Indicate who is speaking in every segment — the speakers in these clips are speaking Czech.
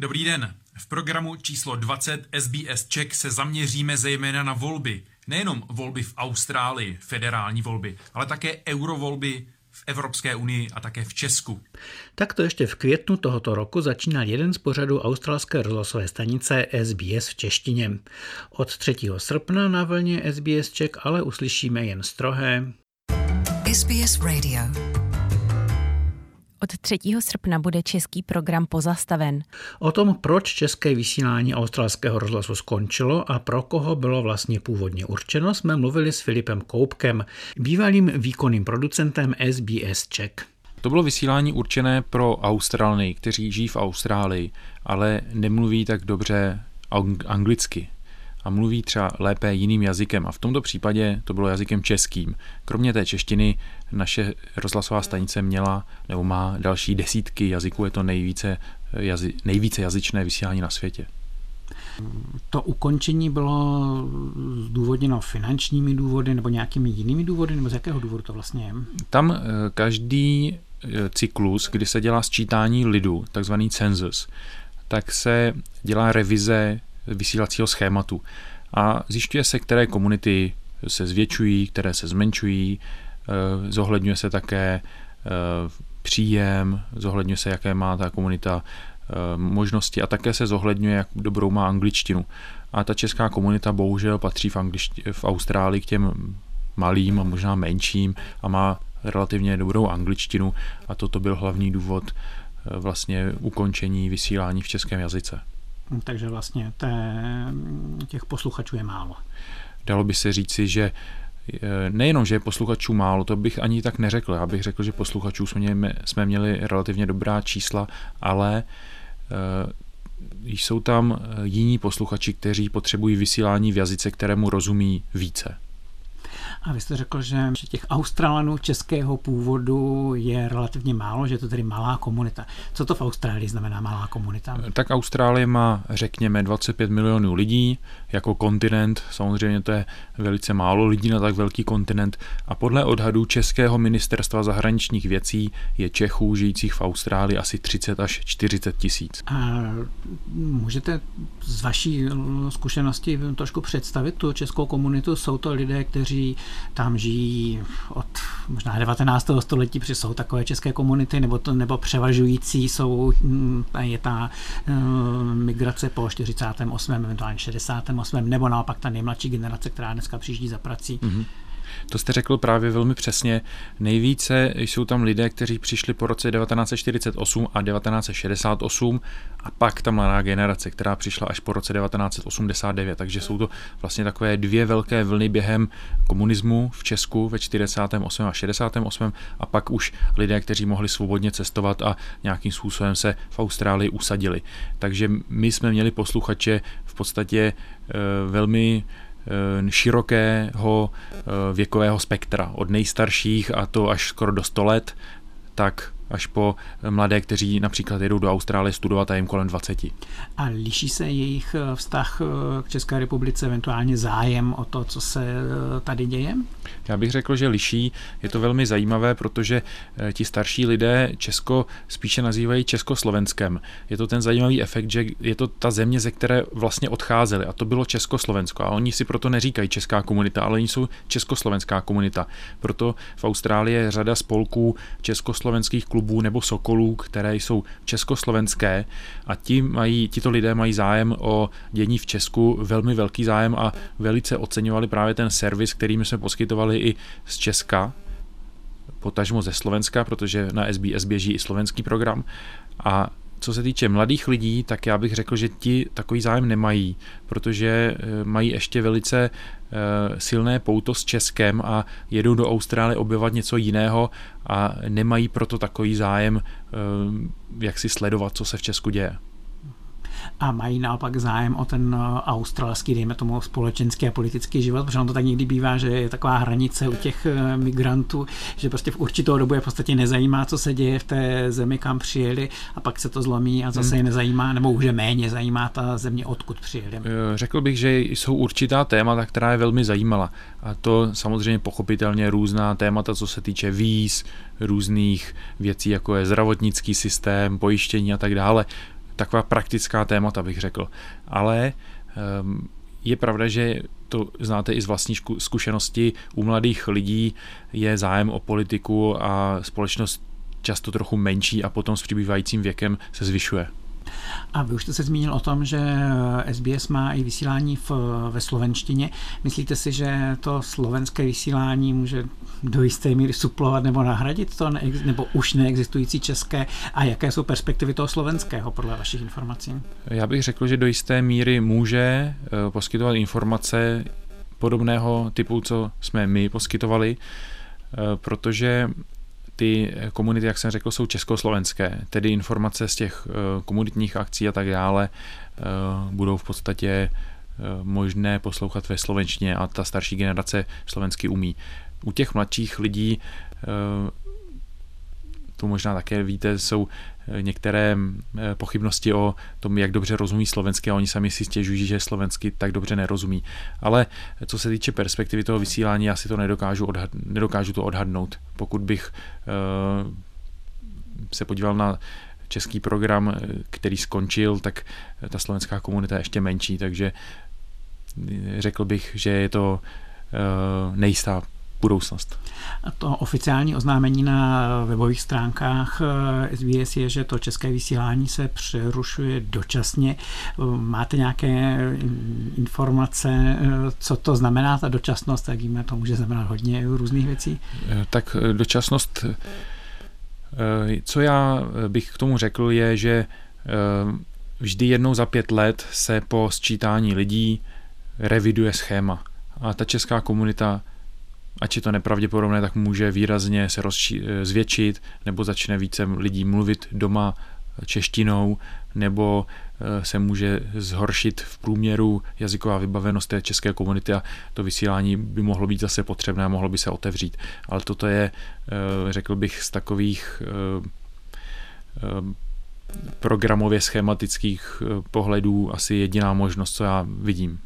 Speaker 1: Dobrý den. V programu číslo 20 SBS Czech se zaměříme zejména na volby. Nejenom volby v Austrálii, federální volby, ale také eurovolby v Evropské unii a také v Česku.
Speaker 2: Tak to ještě v květnu tohoto roku začínal jeden z pořadů australské rozhlasové stanice SBS v češtině. Od 3. srpna na vlně SBS Czech ale uslyšíme jen strohé SBS Radio.
Speaker 3: Od 3. srpna bude český program pozastaven.
Speaker 2: O tom, proč české vysílání australského rozhlasu skončilo a pro koho bylo vlastně původně určeno, jsme mluvili s Filipem Koupkem, bývalým výkonným producentem SBS Czech.
Speaker 4: To bylo vysílání určené pro Australny, kteří žijí v Austrálii, ale nemluví tak dobře anglicky a mluví třeba lépe jiným jazykem. A v tomto případě to bylo jazykem českým. Kromě té češtiny naše rozhlasová stanice měla nebo má další desítky jazyků. Je to nejvíce, jazy, nejvíce jazyčné vysílání na světě.
Speaker 2: To ukončení bylo zdůvodněno finančními důvody nebo nějakými jinými důvody, nebo z jakého důvodu to vlastně je?
Speaker 4: Tam eh, každý eh, cyklus, kdy se dělá sčítání lidu, takzvaný census, tak se dělá revize vysílacího schématu a zjišťuje se, které komunity se zvětšují, které se zmenšují, eh, zohledňuje se také eh, příjem, zohledňuje se, jaké má ta komunita eh, možnosti a také se zohledňuje, jak dobrou má angličtinu. A ta česká komunita bohužel patří v, v Austrálii k těm malým a možná menším a má relativně dobrou angličtinu a toto byl hlavní důvod vlastně ukončení vysílání v českém jazyce.
Speaker 2: Takže vlastně té, těch posluchačů je málo.
Speaker 4: Dalo by se říci, že eh, nejenom, že je posluchačů málo, to bych ani tak neřekl. Já bych řekl, že posluchačů jsme měli, jsme měli relativně dobrá čísla, ale uh, jsou tam eh, jiní posluchači, kteří potřebují vysílání v jazyce, kterému rozumí více.
Speaker 2: A vy jste řekl, že těch Australanů českého původu je relativně málo, že je to tedy malá komunita. Co to v Austrálii znamená malá komunita?
Speaker 4: Tak Austrálie má, řekněme, 25 milionů lidí jako kontinent. Samozřejmě to je velice málo lidí na tak velký kontinent. A podle odhadů Českého ministerstva zahraničních věcí je Čechů žijících v Austrálii asi 30 až 40 tisíc.
Speaker 2: A můžete z vaší zkušenosti trošku představit tu českou komunitu? Jsou to lidé, kteří tam žijí od možná 19. století, protože jsou takové české komunity, nebo, to, nebo převažující jsou, mm, je ta uh, migrace po 48. eventuálně 68. nebo naopak ta nejmladší generace, která dneska přijíždí za prací. Mm-hmm.
Speaker 4: To jste řekl právě velmi přesně. Nejvíce jsou tam lidé, kteří přišli po roce 1948 a 1968 a pak ta mladá generace, která přišla až po roce 1989. Takže jsou to vlastně takové dvě velké vlny během komunismu v Česku ve 48. a 68. a pak už lidé, kteří mohli svobodně cestovat a nějakým způsobem se v Austrálii usadili. Takže my jsme měli posluchače v podstatě e, velmi Eh, širokého eh, věkového spektra, od nejstarších a to až skoro do 100 let, tak až po mladé, kteří například jedou do Austrálie studovat a jim kolem 20.
Speaker 2: A liší se jejich eh, vztah k České republice, eventuálně zájem o to, co se tady děje?
Speaker 4: Já bych řekl, že liší. Je to velmi zajímavé, protože eh, ti starší lidé Česko spíše nazývají Československem. Je to ten zajímavý efekt, že je to ta země, ze které vlastně odcházeli a to bylo Československo. A oni si proto neříkají česká komunita, ale oni jsou československá komunita. Proto v Austrálii je řada spolků československých klubů nebo sokolů, které jsou československé a ti mají, tito lidé mají zájem o dění v Česku, velmi velký zájem a velice oceňovali právě ten servis, který my jsme poskytovali i z Česka, potažmo ze Slovenska, protože na SBS běží i slovenský program. A co se týče mladých lidí, tak já bych řekl, že ti takový zájem nemají, protože eh, mají ještě velice eh, silné pouto s Českem a jedou do Austrálie objevovat něco jiného a nemají proto takový zájem, eh, jak si sledovat, co se v Česku děje
Speaker 2: a mají naopak zájem o ten eh, australský, dejme tomu, společenský a politický život, protože on to tak někdy bývá, že je taková hranice u těch eh, migrantů, že prostě v určitou dobu je v podstatě nezajímá, co se děje v té zemi, kam přijeli a pak se to zlomí a zase hmm. je nezajímá, nebo už je méně zajímá ta země, odkud přijeli. Eh,
Speaker 4: řekl bych, že jsou určitá témata, která je velmi zajímala. A to samozřejmě pochopitelně různá témata, co se týče víz, různých věcí, jako je zdravotnický systém, pojištění a tak dále taková praktická témata, bych řekl. Ale um, je pravda, že to znáte i z vlastní zkušenosti, u mladých lidí je zájem o politiku a společnost často trochu menší a potom s přibývajícím věkem se zvyšuje.
Speaker 2: A vy už jste se zmínil o tom, že SBS má i vysílání v, ve slovenštině. Myslíte si, že to slovenské vysílání může do jisté míry suplovat nebo nahradit to, nebo už neexistující české? A jaké jsou perspektivy toho slovenského podle vašich informací?
Speaker 4: Já bych řekl, že do jisté míry může eh, poskytovat informace podobného typu, co jsme my poskytovali, eh, protože ty komunity, jak jsem řekl, jsou československé, tedy informace z těch eh, komunitních akcí a tak dále eh, budou v podstatě eh, možné poslouchat ve slovenštině a ta starší generace slovensky umí. U těch mladších lidí to možná také víte, jsou eh, některé eh, pochybnosti o tom, jak dobře rozumí slovensky a oni sami si stěžují, že slovensky tak dobře nerozumí. Ale co se týče perspektivy toho vysílání, já si to nedokážu, odhad, nedokážu to odhadnout. Pokud bych se podíval na český program, který skončil, tak ta slovenská komunita je ještě menší, takže řekl bych, že je to nejistá budoucnost.
Speaker 2: To oficiální oznámení na webových stránkách SBS eh, je, že to české vysílání se přerušuje dočasně. Máte nějaké informace, eh, co to znamená ta dočasnost? Tak víme, to může znamenat hodně různých věcí.
Speaker 4: Eh, tak dočasnost, co já bych k tomu řekl, je, že vždy jednou za pět let se po sčítání lidí reviduje schéma. A ta česká komunita ať je to nepravděpodobné, tak může výrazně se rozči- zvětšit, nebo začne více lidí mluvit doma češtinou, nebo eh, se může zhoršit v průměru jazyková vybavenost té české komunity a to vysílání by mohlo být zase potřebné a mohlo by se otevřít. Ale toto je, eh, řekl bych, z takových eh, programově schematických pohledů asi jediná možnost, co já vidím.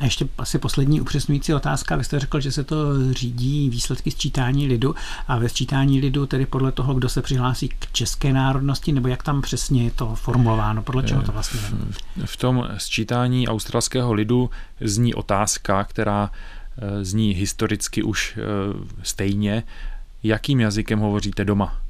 Speaker 2: A ještě asi poslední upřesňující otázka. Vy jste řekl, že se to řídí výsledky sčítání lidu a ve sčítání lidu tedy podle toho, kdo se přihlásí k české národnosti, nebo jak tam přesně je to formulováno, podle čeho to vlastně
Speaker 4: je? V tom sčítání australského lidu zní otázka, která eh, zní historicky už eh, stejně, jakým jazykem hovoříte doma.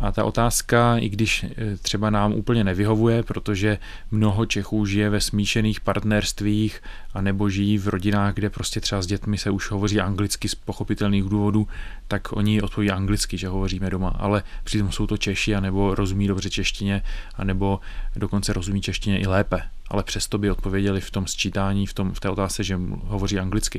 Speaker 4: A ta otázka, i když eh, třeba nám úplně nevyhovuje, protože mnoho Čechů žije ve smíšených partnerstvích a nebo žijí v rodinách, kde prostě třeba s dětmi se už hovoří anglicky z pochopitelných důvodů, tak oni odpoví anglicky, že hovoříme doma, ale přitom jsou to Češi, anebo rozumí dobře češtině, anebo dokonce rozumí češtině i lépe, ale přesto by odpověděli v tom sčítání, v, tom, v té otázce, že hovoří anglicky.